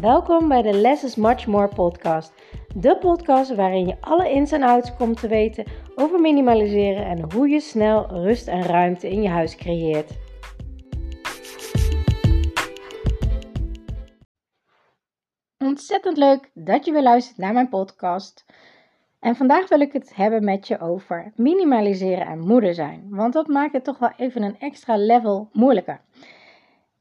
Welkom bij de Less is Much More podcast. De podcast waarin je alle ins en outs komt te weten over minimaliseren en hoe je snel rust en ruimte in je huis creëert. Ontzettend leuk dat je weer luistert naar mijn podcast. En vandaag wil ik het hebben met je over minimaliseren en moeder zijn. Want dat maakt het toch wel even een extra level moeilijker.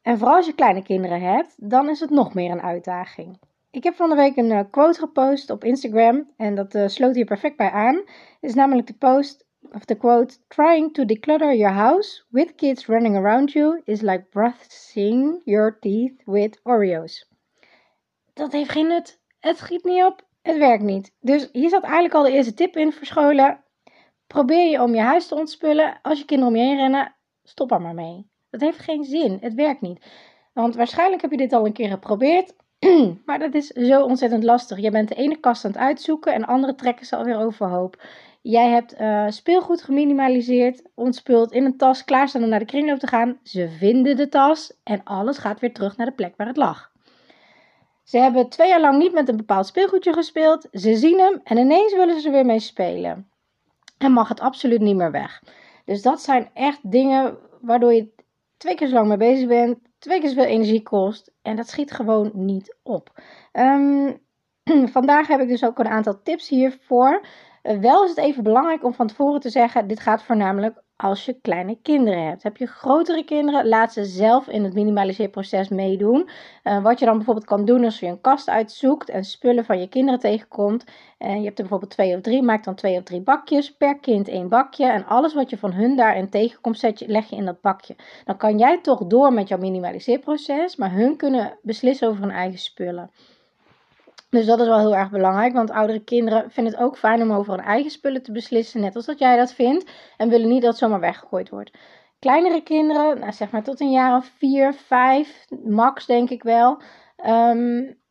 En vooral als je kleine kinderen hebt, dan is het nog meer een uitdaging. Ik heb van de week een eh, quote gepost op Instagram en dat uh, sloot hier perfect bij aan. Het is namelijk de post of de quote: Trying to declutter your house with kids running around you is like brushing your teeth with Oreos. Dat heeft geen nut. Het schiet niet op. Het werkt niet. Dus hier zat eigenlijk al de eerste tip in verscholen. Probeer je om je huis te ontspullen. Als je kinderen om je heen rennen, stop er maar mee. Dat heeft geen zin. Het werkt niet. Want waarschijnlijk heb je dit al een keer geprobeerd. maar dat is zo ontzettend lastig. Je bent de ene kast aan het uitzoeken en andere trekken ze alweer overhoop. Jij hebt uh, speelgoed geminimaliseerd, ontspult in een tas, klaarstaan om naar de kringloop te gaan. Ze vinden de tas en alles gaat weer terug naar de plek waar het lag. Ze hebben twee jaar lang niet met een bepaald speelgoedje gespeeld. Ze zien hem en ineens willen ze er weer mee spelen. En mag het absoluut niet meer weg. Dus dat zijn echt dingen waardoor je twee keer zo lang mee bezig bent, twee keer zoveel energie kost en dat schiet gewoon niet op. Ehm, vandaag heb ik dus ook een aantal tips hiervoor. Uh, wel is het even belangrijk om van tevoren te zeggen: dit gaat voornamelijk als je kleine kinderen hebt. Heb je grotere kinderen, laat ze zelf in het minimaliseerproces meedoen. Uh, wat je dan bijvoorbeeld kan doen als je een kast uitzoekt en spullen van je kinderen tegenkomt. En je hebt er bijvoorbeeld twee of drie, maak dan twee of drie bakjes. Per kind één bakje. En alles wat je van hun daarin tegenkomt, zet je, leg je in dat bakje. Dan kan jij toch door met jouw minimaliseerproces, maar hun kunnen beslissen over hun eigen spullen. Dus dat is wel heel erg belangrijk, want oudere kinderen vinden het ook fijn om over hun eigen spullen te beslissen, net als dat jij dat vindt, en willen niet dat het zomaar weggegooid wordt. Kleinere kinderen, nou zeg maar tot een jaar of vier, vijf, max denk ik wel. Um,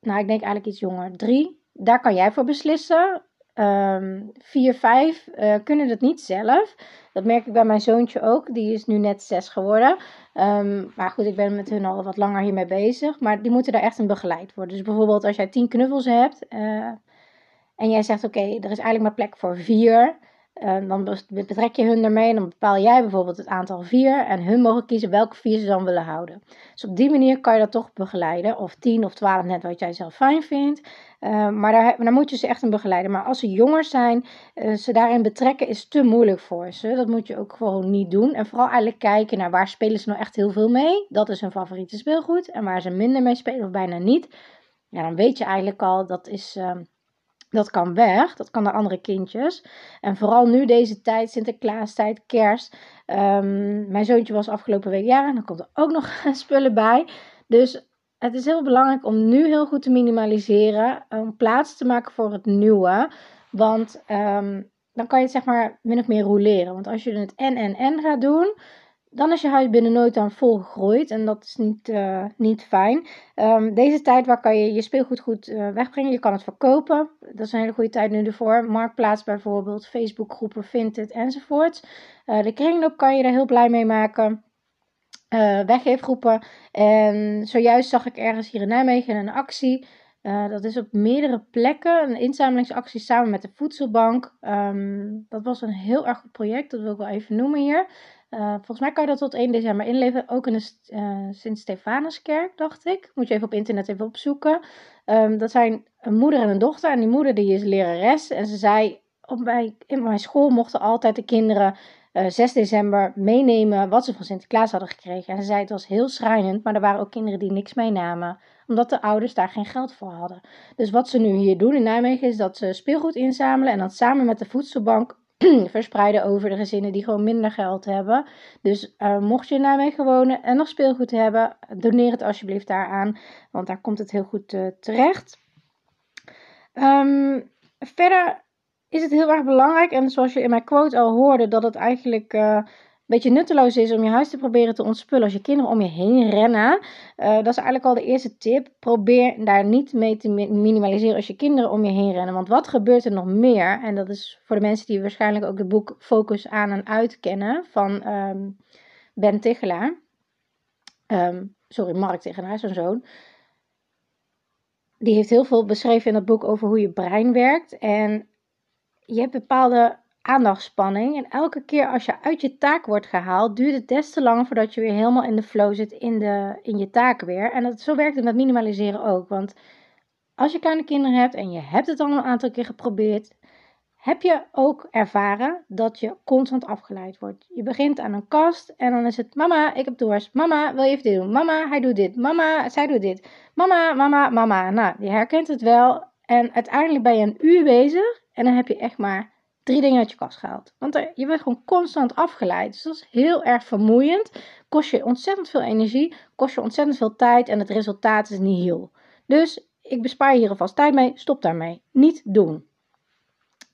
nou, ik denk eigenlijk iets jonger, drie. Daar kan jij voor beslissen. Um, vier, vijf uh, kunnen dat niet zelf. Dat merk ik bij mijn zoontje ook. Die is nu net zes geworden. Um, maar goed, ik ben met hun al wat langer hiermee bezig. Maar die moeten daar echt in begeleid worden. Dus bijvoorbeeld als jij tien knuffels hebt. Uh, en jij zegt oké, er is eigenlijk maar plek voor vier. Uh, dan betrek je hun ermee en dan bepaal jij bijvoorbeeld het aantal vier. En hun mogen kiezen welke vier ze dan willen houden. Dus op die manier kan je dat toch begeleiden. Of tien of twaalf, net wat jij zelf fijn vindt. Uh, maar daar, moet je ze echt in begeleiden. Maar als ze jonger zijn, uh, ze daarin betrekken is te moeilijk voor ze. Dat moet je ook gewoon niet doen. En vooral eigenlijk kijken naar waar spelen ze nou echt heel veel mee. Dat is hun favoriete speelgoed. En waar ze minder mee spelen of bijna niet. Ja, dan weet je eigenlijk al, dat is... Uh, dat kan weg, dat kan naar andere kindjes. En vooral nu deze tijd, Sinterklaastijd, kerst. Um, mijn zoontje was afgelopen week jaar en dan komt er ook nog spullen bij. Dus het is heel belangrijk om nu heel goed te minimaliseren. Om plaats te maken voor het nieuwe. Want um, dan kan je het zeg maar min of meer roleren. Want als je het en en en gaat doen, dan is je huis binnen nooit aan vol gegroeid en dat is niet, uh, niet fijn. Um, deze tijd waar kan je je speelgoed goed uh, wegbrengen. Je kan het verkopen. Dat is een hele goede tijd nu ervoor. Marktplaats bijvoorbeeld, Facebookgroepen, Vinted enzovoort. Uh, de kringloop kan je er heel blij mee maken. weggeefgroepen. En zojuist zag ik ergens hier in Nijmegen een actie. dat is op meerdere plekken een inzamelingsactie samen met de voedselbank. Um, dat was een heel erg goed project, dat wil ik wel even noemen hier. Uh, volgens mij kan je dat tot 1 december inleveren. Ook in de uh, Sint-Stefanuskerk, dacht ik. Moet je even op internet even opzoeken. Um, dat zijn een moeder en een dochter. En die moeder die is lerares. En ze zei, op mijn, in mijn school mochten altijd de kinderen uh, eh, 6 december meenemen wat ze van Sinterklaas hadden gekregen. En ze zei, het was heel schrijnend. Maar er waren ook kinderen die niks meenamen. Omdat de ouders daar geen geld voor hadden. Dus wat ze nu hier doen in Nijmegen is dat ze speelgoed inzamelen. En dan samen met de voedselbank verspreiden over de gezinnen die gewoon minder geld hebben. Dus uh, mocht je in Nijmegen wonen en nog speelgoed hebben, doneer het alsjeblieft daaraan, want daar komt het heel goed uh, terecht. Um, verder is het heel erg belangrijk, en zoals je in mijn quote al hoorde, dat het eigenlijk uh, beetje nutteloos is om je huis te proberen te ontspullen als je kinderen om je heen rennen. Uh, dat is eigenlijk al de eerste tip. Probeer daar niet mee te minimaliseren als je kinderen om je heen rennen. Want wat gebeurt er nog meer? En dat is voor de mensen die waarschijnlijk ook het boek Focus aan en uit kennen van um, Ben Tichelaar. Um, sorry, Mark Tichelaar, zijn zoon. die heeft heel veel beschreven in het boek over hoe je brein werkt. En je hebt bepaalde aandachtspanning. En elke keer als je uit je taak wordt gehaald, duurt het des te lang voordat je weer helemaal in de flow zit in, de, in je taak weer. En dat, zo werkt het met minimaliseren ook. Want als je kleine kinderen hebt en je hebt het al een aantal keer geprobeerd, heb je ook ervaren dat je constant afgeleid wordt. Je begint aan een kast en dan is het: Mama, ik heb dorst. Mama, wil je even dit doen? Mama, hij doet dit. Mama, zij doet dit. Mama, mama, mama. Nou, je herkent het wel. En uiteindelijk ben je een uur bezig en dan heb je echt maar drie dingen uit je kast gehaald. Want je wordt gewoon constant afgeleid. Dus dat is heel erg vermoeiend. Kost je ontzettend veel energie, kost je ontzettend veel tijd en het resultaat is niet heel. Dus ik bespaar je hier alvast tijd mee. Stop daarmee. Niet doen.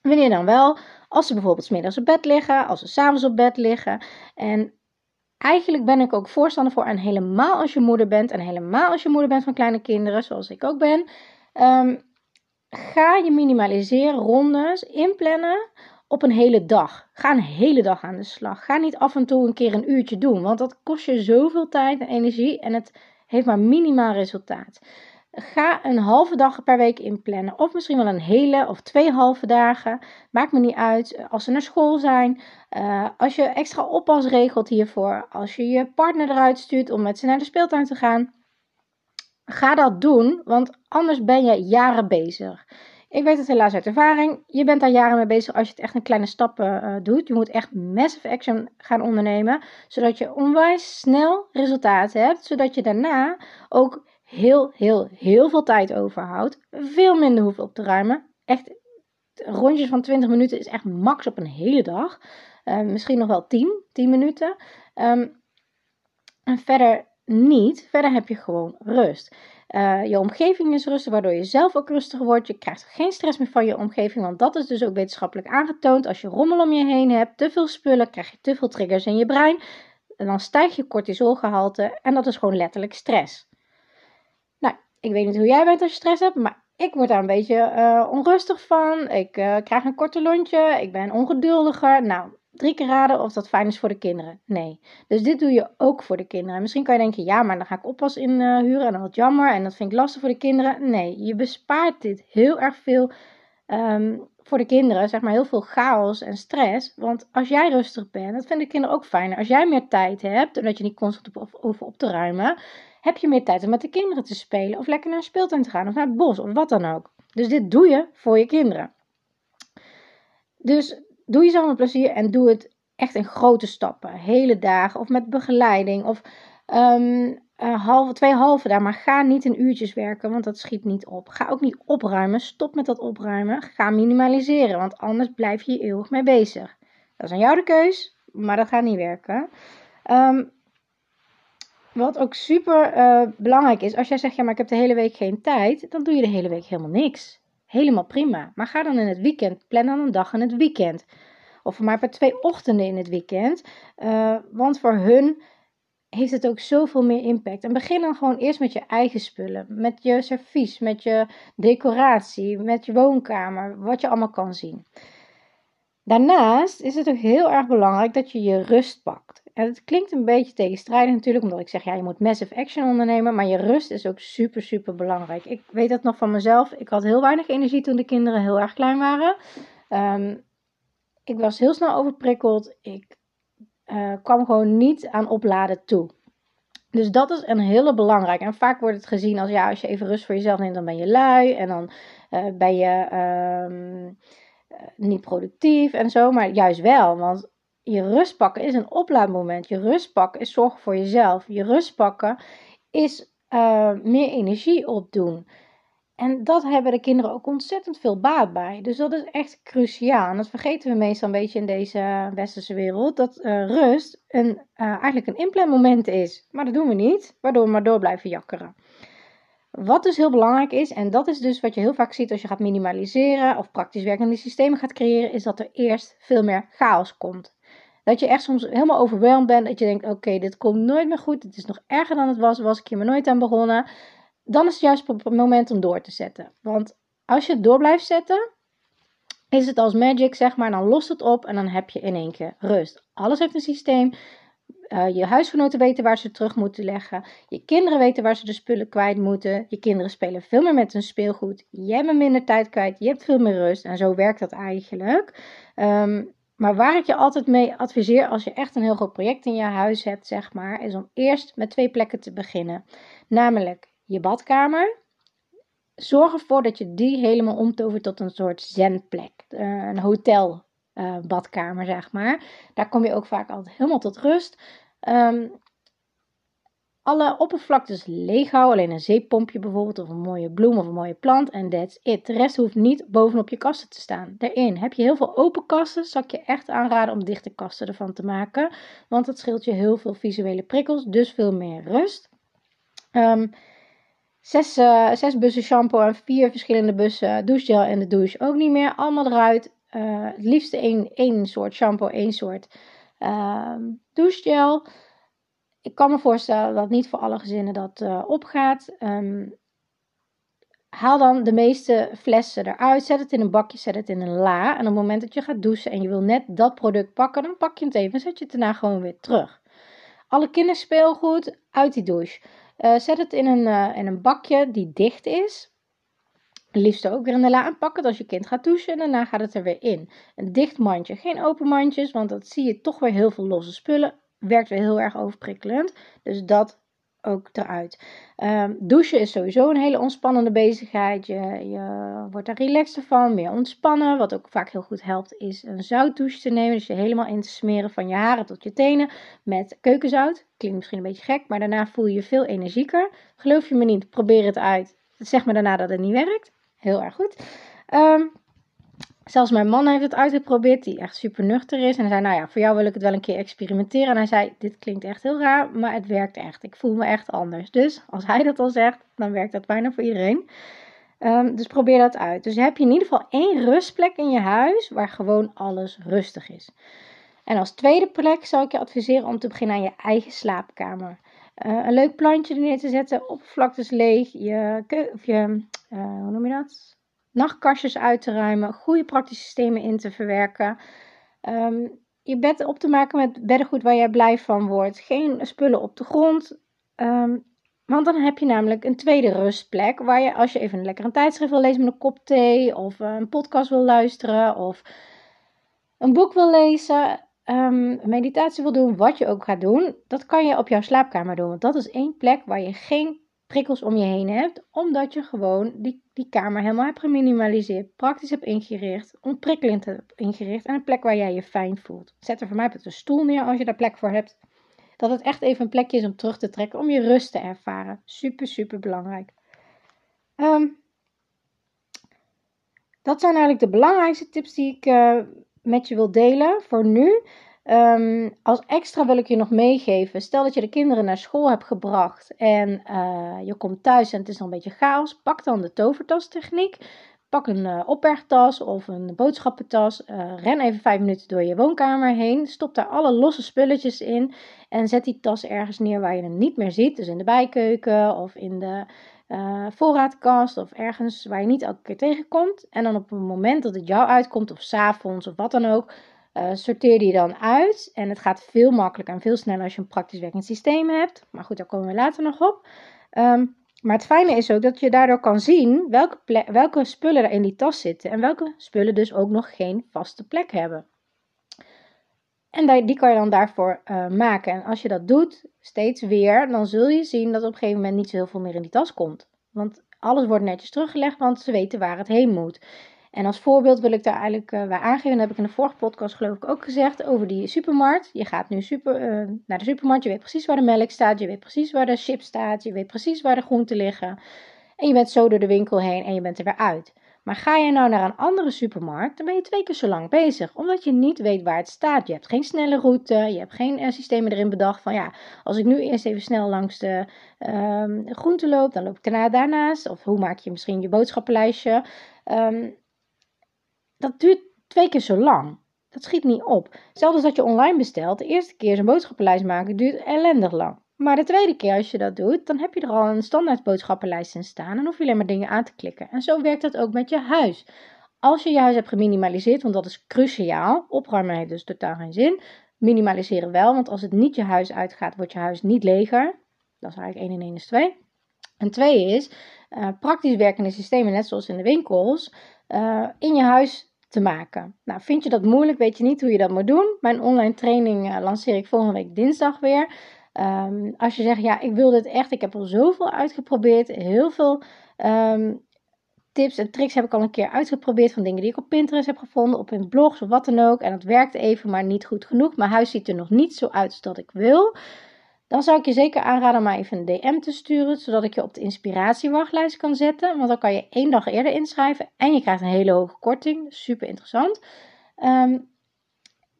Wanneer dan wel? Als ze bijvoorbeeld middags op bed liggen, als ze s'avonds op bed liggen. En eigenlijk ben ik ook voorstander voor, en helemaal als je moeder bent, en helemaal als je moeder bent van kleine kinderen, zoals ik ook ben. Um, ga je minimaliseren rondes inplannen op een hele dag. Ga een hele dag aan de slag. Ga niet af en toe een keer een uurtje doen, want dat kost je zoveel tijd en energie en het heeft maar minimaal resultaat. Ga een halve dag per week inplannen. Of misschien wel een hele of twee halve dagen. Maakt me niet uit. Als ze naar school zijn. Uh, als je extra oppas regelt hiervoor. Als je je partner eruit stuurt om met ze naar de speeltuin te gaan. Ga dat doen, want anders ben je jaren bezig. Ik weet het helaas uit ervaring. Je bent daar jaren mee bezig als je het echt in kleine stappen uh, doet. Je moet echt massive action gaan ondernemen, zodat je onwijs snel resultaten hebt, zodat je daarna ook heel, heel, heel veel tijd overhoudt. Veel minder hoeft op te ruimen. Echt, rondjes van 20 minuten is echt max op een hele dag. Uh, misschien nog wel 10, 10 minuten. Um, en verder niet. Verder heb je gewoon rust. Uh, je omgeving is rustig, waardoor je zelf ook rustiger wordt. Je krijgt geen stress meer van je omgeving, want dat is dus ook wetenschappelijk aangetoond. Als je rommel om je heen hebt, te veel spullen, krijg je te veel triggers in je brein. En dan stijgt je cortisolgehalte en dat is gewoon letterlijk stress. Nou, ik weet niet hoe jij bent als je stress hebt, maar ik word daar een beetje uh, onrustig van. Ik uh, krijg een korte lontje, ik ben ongeduldiger. Nou, drie keer raden of dat fijn is voor de kinderen. Nee. Dus dit doe je ook voor de kinderen. Misschien kan je denken, ja, maar dan ga ik oppas inhuren en dan wat jammer en dat vind ik lastig voor de kinderen. Nee, je bespaart dit heel erg veel um, voor de kinderen, zeg maar heel veel chaos en stress. Want als jij rustig bent, dat vinden de kinderen ook fijner. Als jij meer tijd hebt, omdat je niet constant over op te ruimen, heb je meer tijd om met de kinderen te spelen of lekker naar een speeltuin te gaan of naar het bos of wat dan ook. Dus dit doe je voor je kinderen. Dus doe jezelf een plezier en doe het echt in grote stappen. Hele dagen of met begeleiding of um, halve, twee halve dagen. Maar ga niet in uurtjes werken, want dat schiet niet op. Ga ook niet opruimen. Stop met dat opruimen. Ga minimaliseren, want anders blijf je eeuwig mee bezig. Dat is aan jou de keus, maar dat gaat niet werken. Um, wat ook super uh, belangrijk is, als jij zegt, ja, maar ik heb de hele week geen tijd, dan doe je de hele week helemaal niks. Helemaal prima. Maar ga dan in het weekend. Plan dan een dag in het weekend. Of maar per twee ochtenden in het weekend. Uh, want voor hun heeft het ook zoveel meer impact. En begin dan gewoon eerst met je eigen spullen. Met je servies, met je decoratie, met je woonkamer. Wat je allemaal kan zien. Daarnaast is het ook heel erg belangrijk dat je je rust pakt. En het klinkt een beetje tegenstrijdig natuurlijk, omdat ik zeg, ja, je moet massive action ondernemen, maar je rust is ook super, super belangrijk. Ik weet dat nog van mezelf. Ik had heel weinig energie toen de kinderen heel erg klein waren. Um, ik was heel snel overprikkeld. Ik uh, kwam gewoon niet aan opladen toe. Dus dat is een hele belangrijke. En vaak wordt het gezien als, ja, als je even rust voor jezelf neemt, dan ben je lui en dan uh, ben je um, niet productief en zo. Maar juist wel, want je rust pakken is een oplaadmoment. Je rust pakken is zorgen voor jezelf. Je rust pakken is uh, meer energie opdoen. En dat hebben de kinderen ook ontzettend veel baat bij. Dus dat is echt cruciaal. En dat vergeten we meestal een beetje in deze westerse wereld. Dat uh, rust een, uh, eigenlijk een implementmoment is. Maar dat doen we niet, waardoor we maar door blijven jakkeren. Wat dus heel belangrijk is, en dat is dus wat je heel vaak ziet als je gaat minimaliseren of praktisch werkende systemen gaat creëren, is dat er eerst veel meer chaos komt. Dat je echt soms helemaal overweldigd bent. Dat je denkt, oké, dit komt nooit meer goed. Het is nog erger dan het was. Was ik hier maar nooit aan begonnen. Dan is het juist het moment om door te zetten. Want als je het door blijft zetten, is het als magic, zeg maar. Dan lost het op en dan heb je in één keer rust. Alles heeft een systeem. Uh, je huisgenoten weten waar ze terug moeten leggen. Je kinderen weten waar ze de spullen kwijt moeten. Je kinderen spelen veel meer met hun speelgoed. Jij bent minder tijd kwijt. Je hebt veel meer rust. En zo werkt dat eigenlijk. Um, maar waar ik je altijd mee adviseer als je echt een heel groot project in je huis hebt, zeg maar, is om eerst met twee plekken te beginnen. Namelijk je badkamer. Zorg ervoor dat je die helemaal omtovert tot een soort zenplek. Uh, een hotel uh, badkamer, zeg maar. Daar kom je ook vaak altijd helemaal tot rust. Um, alle oppervlaktes leeg houden. Alleen een zeepompje bijvoorbeeld, of een mooie bloem of een mooie plant. En that's it. De rest hoeft niet bovenop je kasten te staan. Daarin heb je heel veel open kasten. Zal ik je echt aanraden om dichte kasten ervan te maken. Want dat scheelt je heel veel visuele prikkels. Dus veel meer rust. Um, zes, uh, zes bussen shampoo en vier verschillende bussen douchegel en de douche ook niet meer. Allemaal eruit. Uh, het liefste één, één soort shampoo, één soort uh, douchegel ik kan me voorstellen dat niet voor alle gezinnen dat uh, opgaat. Um, haal dan de meeste flessen eruit. Zet het in een bakje, zet het in een la. En op het moment dat je gaat douchen en je wil net dat product pakken, dan pak je het even en zet je het daarna gewoon weer terug. Alle kinderspeelgoed uit die douche. Uh, zet het in een, uh, in een bakje die dicht is. Liefst ook weer in de la en pak het als je kind gaat douchen en daarna gaat het er weer in. Een dicht mandje, geen open mandjes, want dat zie je toch weer heel veel losse spullen werkt weer heel erg overprikkelend. Dus dat ook eruit. Um, douchen is sowieso een hele ontspannende bezigheid. Je, je wordt er relaxter van, meer ontspannen. Wat ook vaak heel goed helpt, is een zoutdouche te nemen. Dus je helemaal in te smeren van je haren tot je tenen met keukenzout. Klinkt misschien een beetje gek, maar daarna voel je je veel energieker. Geloof je me niet, probeer het uit. Zeg me daarna dat het niet werkt. Heel erg goed. Um, Zelfs mijn man heeft het uitgeprobeerd, die echt super nuchter is. En hij zei, nou ja, voor jou wil ik het wel een keer experimenteren. En hij zei, dit klinkt echt heel raar, maar het werkt echt. Ik voel me echt anders. Dus als hij dat al zegt, dan werkt dat bijna voor iedereen. Um, dus probeer dat uit. Dus heb je in ieder geval één rustplek in je huis waar gewoon alles rustig is. En als tweede plek zou ik je adviseren om te beginnen aan je eigen slaapkamer. Uh, een leuk plantje neer te zetten, oppervlaktes leeg, je, of je uh, hoe noem je dat? Nachtkastjes uit te ruimen, goede praktische systemen in te verwerken. Um, je bed op te maken met beddengoed waar jij blij van wordt. Geen spullen op de grond. Um, want dan heb je namelijk een tweede rustplek waar je als je even een lekker een tijdschrift wil lezen met een kop thee of een podcast wil luisteren of een boek wil lezen, um, meditatie wil doen, wat je ook gaat doen, dat kan je op jouw slaapkamer doen. Want dat is één plek waar je geen prikkels om je heen hebt, omdat je gewoon die, die kamer helemaal hebt geminimaliseerd, praktisch hebt ingericht, ontprikkelend hebt ingericht en een plek waar jij je fijn voelt. Zet er voor mij op een stoel neer als je daar plek voor hebt. Dat het echt even een plekje is om terug te trekken, om je rust te ervaren. Super, super belangrijk. Um, dat zijn eigenlijk de belangrijkste tips die ik uh, met je wil delen voor nu. Um, als extra wil ik je nog meegeven. Stel dat je de kinderen naar school hebt gebracht en uh, je komt thuis en het is nog een beetje chaos. Pak dan de tovertastechniek. Pak een uh, opbergtas of een boodschappentas. Uh, ren even vijf minuten door je woonkamer heen. Stop daar alle losse spulletjes in. En zet die tas ergens neer waar je hem niet meer ziet. Dus in de bijkeuken of in de voorraadkast of ergens waar je niet elke keer tegenkomt. En dan op het moment dat het jou uitkomt of s'avonds of wat dan ook uh, sorteer die dan uit. En het gaat veel makkelijker en veel sneller als je een praktisch werkend systeem hebt. Maar goed, daar komen we later nog op. Um, maar het fijne is ook dat je daardoor kan zien welke, welke spullen er in die tas zitten. En welke spullen dus ook nog geen vaste plek hebben. En die kan je dan daarvoor uh, maken. En als je dat doet, steeds weer, dan zul je zien dat op een gegeven moment niet zo heel veel meer in die tas komt. Want alles wordt netjes teruggelegd, want ze weten waar het heen moet. En als voorbeeld wil ik daar eigenlijk uh, bij aangeven, dat heb ik in de vorige podcast geloof ik ook gezegd, over die supermarkt. Je gaat nu super, uh, naar de supermarkt, je weet precies waar de melk staat, je weet precies waar de chip staat, je weet precies waar de groenten liggen. En je bent zo door de winkel heen en je bent er weer uit. Maar ga je nou naar een andere supermarkt, dan ben je twee keer zo lang bezig, omdat je niet weet waar het staat. Je hebt geen snelle route, je hebt geen uh, systemen erin bedacht van ja, als ik nu eerst even snel langs de uh, groenten loop, dan loop ik daarna daarnaast. Of hoe maak je misschien je boodschappenlijstje? Um, dat duurt twee keer zo lang. Dat schiet niet op. Zelfs als dat je online bestelt, de eerste keer zo'n boodschappenlijst maken duurt ellendig lang. Maar de tweede keer als je dat doet, dan heb je er al een standaard boodschappenlijst in staan en hoef je alleen maar dingen aan te klikken. En zo werkt dat ook met je huis. Als je je huis hebt geminimaliseerd, want dat is cruciaal, opruimen heeft dus totaal geen zin. minimaliseren wel, want als het niet je huis uitgaat, wordt je huis niet leger. Dat is eigenlijk 1 en 1 is 2. En 2 is uh, praktisch werkende systemen, net zoals in de winkels, uh, in je huis te maken. Nou, vind je dat moeilijk, weet je niet hoe je dat moet doen? Mijn online training uh, lanceer ik volgende week dinsdag weer. Um, als je zegt, ja, ik wil dit echt, ik heb al zoveel uitgeprobeerd, heel veel um, tips en tricks heb ik al een keer uitgeprobeerd van dingen die ik op Pinterest heb gevonden, op in blogs of wat dan ook. En het werkt even, maar niet goed genoeg. Mijn huis ziet er nog niet zo uit als dat ik wil. Dan zou ik je zeker aanraden om maar even een DM te sturen, zodat ik je op de inspiratiewachtlijst kan zetten. Want dan kan je één dag eerder inschrijven en je krijgt een hele hoge korting. Super interessant. Um,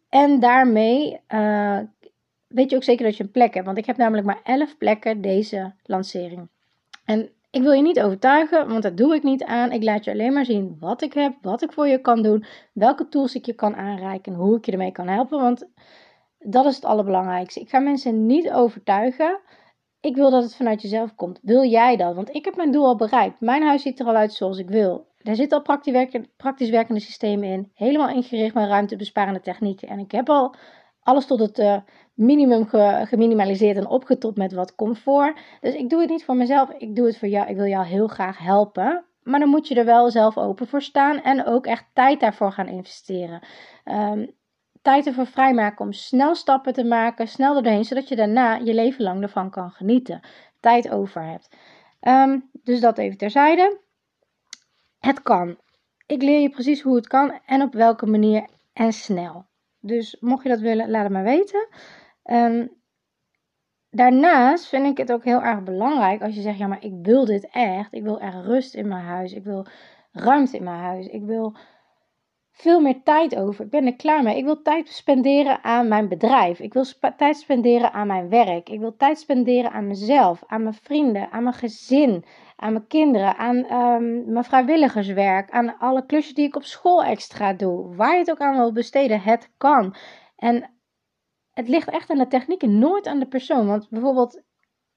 en daarmee uh, weet je ook zeker dat je een plek hebt. Want ik heb namelijk maar 11 plekken deze lancering. En ik wil je niet overtuigen, want dat doe ik niet aan. Ik laat je alleen maar zien wat ik heb, wat ik voor je kan doen, welke tools ik je kan aanreiken en hoe ik je ermee kan helpen. Want dat is het allerbelangrijkste. Ik ga mensen niet overtuigen. Ik wil dat het vanuit jezelf komt. Wil jij dat? Want ik heb mijn doel al bereikt. Mijn huis ziet er al uit zoals ik wil. Er zitten al praktisch werkende, systemen in. Helemaal ingericht met ruimtebesparende technieken. En ik heb al alles tot het uh, minimum geminimaliseerd en opgetopt met wat comfort. Dus ik doe het niet voor mezelf, ik doe het voor jou. Ik wil jou heel graag helpen. Maar dan moet je er wel zelf open voor staan en ook echt tijd daarvoor gaan investeren. Um, tijd ervoor vrijmaken om snel stappen te maken, snel erheen, zodat je daarna je leven lang ervan kan genieten. Tijd over hebt. Um, dus dat even terzijde. Het kan. Ik leer je precies hoe het kan en op welke manier en snel. Dus mocht je dat willen, laat het maar weten. Um, daarnaast vind ik het ook heel erg belangrijk als je zegt: ja, maar ik wil dit echt. Ik wil echt rust in mijn huis. Ik wil ruimte in mijn huis. Ik wil veel meer tijd over. Ik ben er klaar mee. Ik wil tijd spenderen aan mijn bedrijf. Ik wil tijd spenderen aan mijn werk. Ik wil tijd spenderen aan mezelf, aan mijn vrienden, aan mijn gezin, aan mijn kinderen, aan um, mijn vrijwilligerswerk, aan alle klusjes die ik op school extra doe. Waar je het ook aan wil besteden, het kan. En het ligt echt aan de technieken, nooit aan de persoon. Want bijvoorbeeld,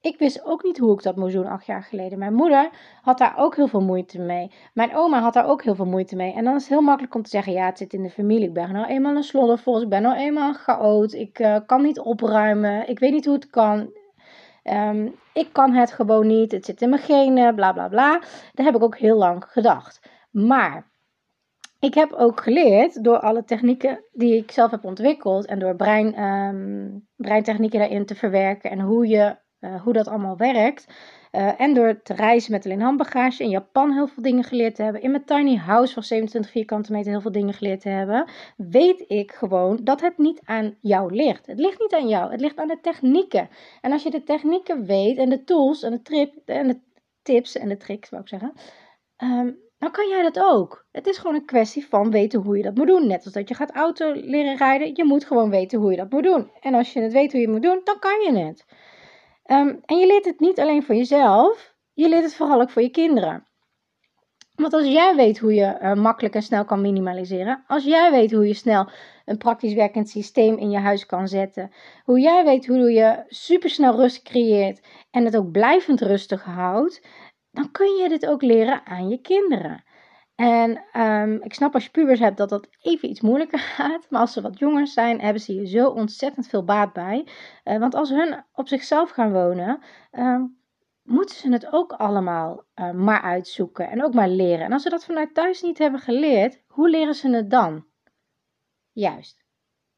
ik wist ook niet hoe ik dat moest doen acht jaar geleden. Mijn moeder had daar ook heel veel moeite mee. Mijn oma had daar ook heel veel moeite mee. En dan is het heel makkelijk om te zeggen: ja, het zit in de familie. Ik ben nou eenmaal een sloddervos. Ik ben nou eenmaal een chaot. Ik uh, kan niet opruimen. Ik weet niet hoe het kan. Um, ik kan het gewoon niet. Het zit in mijn genen. Bla bla bla. Dat heb ik ook heel lang gedacht. Maar ik heb ook geleerd door alle technieken die ik zelf heb ontwikkeld en door brein, um, breintechnieken daarin te verwerken en hoe, je, uh, hoe dat allemaal werkt. Uh, en door te reizen met alleen handbagage in Japan heel veel dingen geleerd te hebben. In mijn tiny house van 27 vierkante meter heel veel dingen geleerd te hebben. Weet ik gewoon dat het niet aan jou ligt. Het ligt niet aan jou. Het ligt aan de technieken. En als je de technieken weet en de tools en de, trip, en de tips en de tricks, wou ik zeggen. Um, dan kan jij dat ook. Het is gewoon een kwestie van weten hoe je dat moet doen. Net als dat je gaat auto leren rijden, je moet gewoon weten hoe je dat moet doen. En als je het weet hoe je het moet doen, dan kan je het. Um, en je leert het niet alleen voor jezelf, je leert het vooral ook voor je kinderen. Want als jij weet hoe je uh, makkelijk en snel kan minimaliseren, als jij weet hoe je snel een praktisch werkend systeem in je huis kan zetten, hoe jij weet hoe je supersnel rust creëert en het ook blijvend rustig houdt, dan kun je dit ook leren aan je kinderen. En um, ik snap als je pubers hebt dat dat even iets moeilijker gaat. Maar als ze wat jonger zijn, hebben ze hier zo ontzettend veel baat bij. Uh, want als hun op zichzelf gaan wonen, um, moeten ze het ook allemaal uh, maar uitzoeken en ook maar leren. En als ze dat vanuit thuis niet hebben geleerd, hoe leren ze het dan? Juist,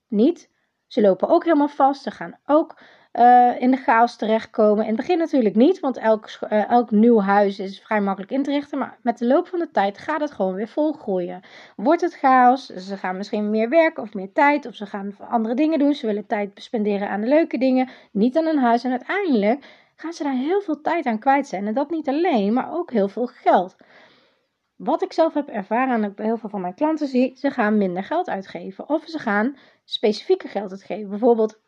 niet. Ze lopen ook helemaal vast. Ze gaan ook uh, in de chaos terechtkomen. In het begin natuurlijk niet, want elk, uh, elk nieuw huis is vrij makkelijk in te richten. Maar met de loop van de tijd gaat het gewoon weer volgroeien. Wordt het chaos, ze gaan misschien meer werken of meer tijd, of ze gaan andere dingen doen. Ze willen tijd spenderen aan de leuke dingen, niet aan een huis. En uiteindelijk gaan ze daar heel veel tijd aan kwijt zijn. En dat niet alleen, maar ook heel veel geld. Wat ik zelf heb ervaren en ik bij heel veel van mijn klanten zie, ze gaan minder geld uitgeven. Of ze gaan specifieker geld uitgeven. Bijvoorbeeld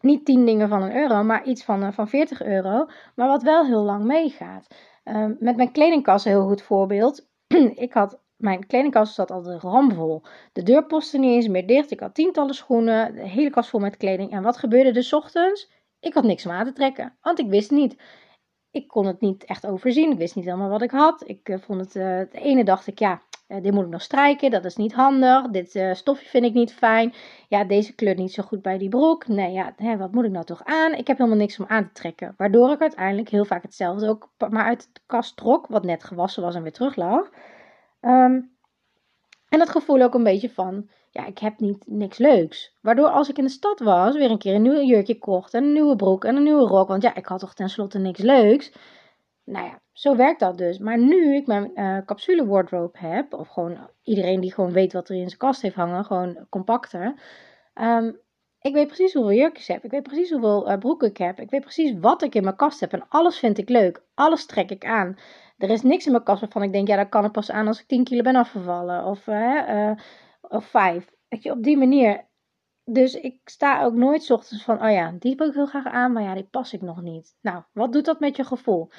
niet 10 dingen van een euro, maar iets van, uh, van 40 euro. Maar wat wel heel lang meegaat. Uh, met mijn kledingkast een heel goed voorbeeld. ik had, mijn kledingkast zat altijd ramvol. De deurposten niet eens meer dicht. Ik had tientallen schoenen, de hele kast vol met kleding. En wat gebeurde er ochtends? Ik had niks om aan te trekken, want ik wist niet. Ik kon het niet echt overzien. Ik wist niet helemaal wat ik had. Ik uh, vond het, uh, de ene dacht ik, ja, Uh, dit moet ik nog strijken, dat is niet handig. Dit uh, stofje vind ik niet fijn. Ja, deze kleur niet zo goed bij die broek. Nee, ja, hè, wat moet ik nou toch aan? Ik heb helemaal niks om aan te trekken. Waardoor ik uiteindelijk heel vaak hetzelfde ook maar uit de kast trok, wat net gewassen was en weer terug lag. Ehm, en dat gevoel ook een beetje van, ja, ik heb niet niks leuks. Waardoor als ik in de stad was, weer een keer een nieuw jurkje kocht en een nieuwe broek en een nieuwe rok. Want ja, ik had toch tenslotte niks leuks. Nou ja, zo werkt dat dus. Maar nu ik mijn uh, capsule wardrobe heb, of gewoon iedereen die gewoon weet wat er in zijn kast heeft hangen, gewoon compacter. Ehm, ik weet precies hoeveel jurkjes ik heb. Ik weet precies hoeveel uh, broeken ik heb. Ik weet precies wat ik in mijn kast heb. En alles vind ik leuk. Alles trek ik aan. Er is niks in mijn kast waarvan ik denk, ja, dat kan ik pas aan als ik 10 kilo ben afgevallen. Of, uh, of 5. Weet je, op die manier. Dus ik sta ook nooit ochtends van, oh ja, die wil ik heel graag aan, maar ja, die pas ik nog niet. Nou, wat doet dat met je gevoel?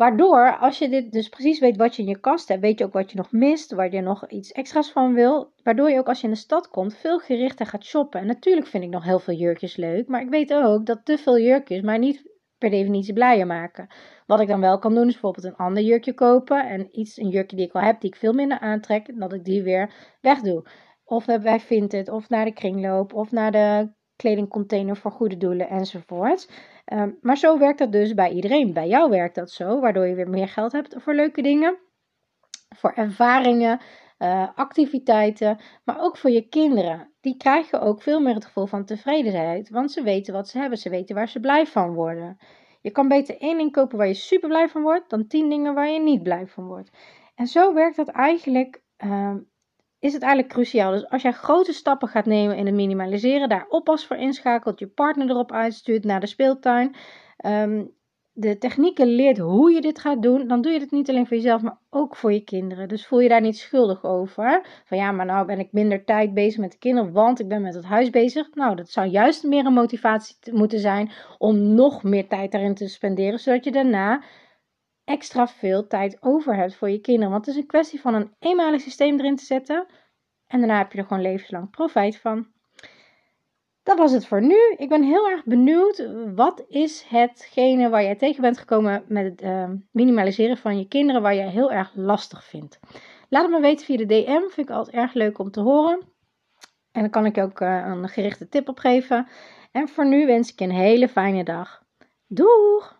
Waardoor, als je dit dus precies weet wat je in je kast hebt, weet je ook wat je nog mist, waar je nog iets extra's van wil. Waardoor je ook als je in de stad komt veel gerichter gaat shoppen. En natuurlijk vind ik nog heel veel jurkjes leuk, maar ik weet ook dat te veel jurkjes mij niet per definitie blijer maken. Wat ik dan wel kan doen is bijvoorbeeld een ander jurkje kopen en iets, een jurkje die ik al heb, die ik veel minder aantrek, dat ik die weer wegdoe. Of bij Vinted, of naar de kringloop, of naar de kledingcontainer voor goede doelen enzovoort. Um, maar zo werkt dat dus bij iedereen. Bij jou werkt dat zo, waardoor je weer meer geld hebt voor leuke dingen, voor ervaringen, uh, activiteiten, maar ook voor je kinderen. Die krijgen ook veel meer het gevoel van tevredenheid, want ze weten wat ze hebben, ze weten waar ze blij van worden. Je kan beter één ding kopen waar je super blij van wordt, dan tien dingen waar je niet blij van wordt. En zo werkt dat eigenlijk uh, is het eigenlijk cruciaal. Dus als jij grote stappen gaat nemen in het minimaliseren, daar oppas voor inschakelt, je partner erop uitstuurt naar de speeltuin, um, de technieken leert hoe je dit gaat doen, dan doe je het niet alleen voor jezelf, maar ook voor je kinderen. Dus voel je daar niet schuldig over. Van ja, maar nou ben ik minder tijd bezig met de kinderen, want ik ben met het huis bezig. Nou, dat zou juist meer een motivatie moeten zijn om nog meer tijd daarin te spenderen, zodat je daarna extra veel tijd over hebt voor je kinderen. Want het is een kwestie van een eenmalig systeem erin te zetten. En daarna heb je er gewoon levenslang profijt van. Dat was het voor nu. Ik ben heel erg benieuwd. Wat is hetgene waar jij tegen bent gekomen met het uh, minimaliseren van je kinderen, waar je heel erg lastig vindt? Laat het me weten via de DM. Vind ik altijd erg leuk om te horen. En dan kan ik ook uh, een gerichte tip op geven. En voor nu wens ik je een hele fijne dag. Doeg!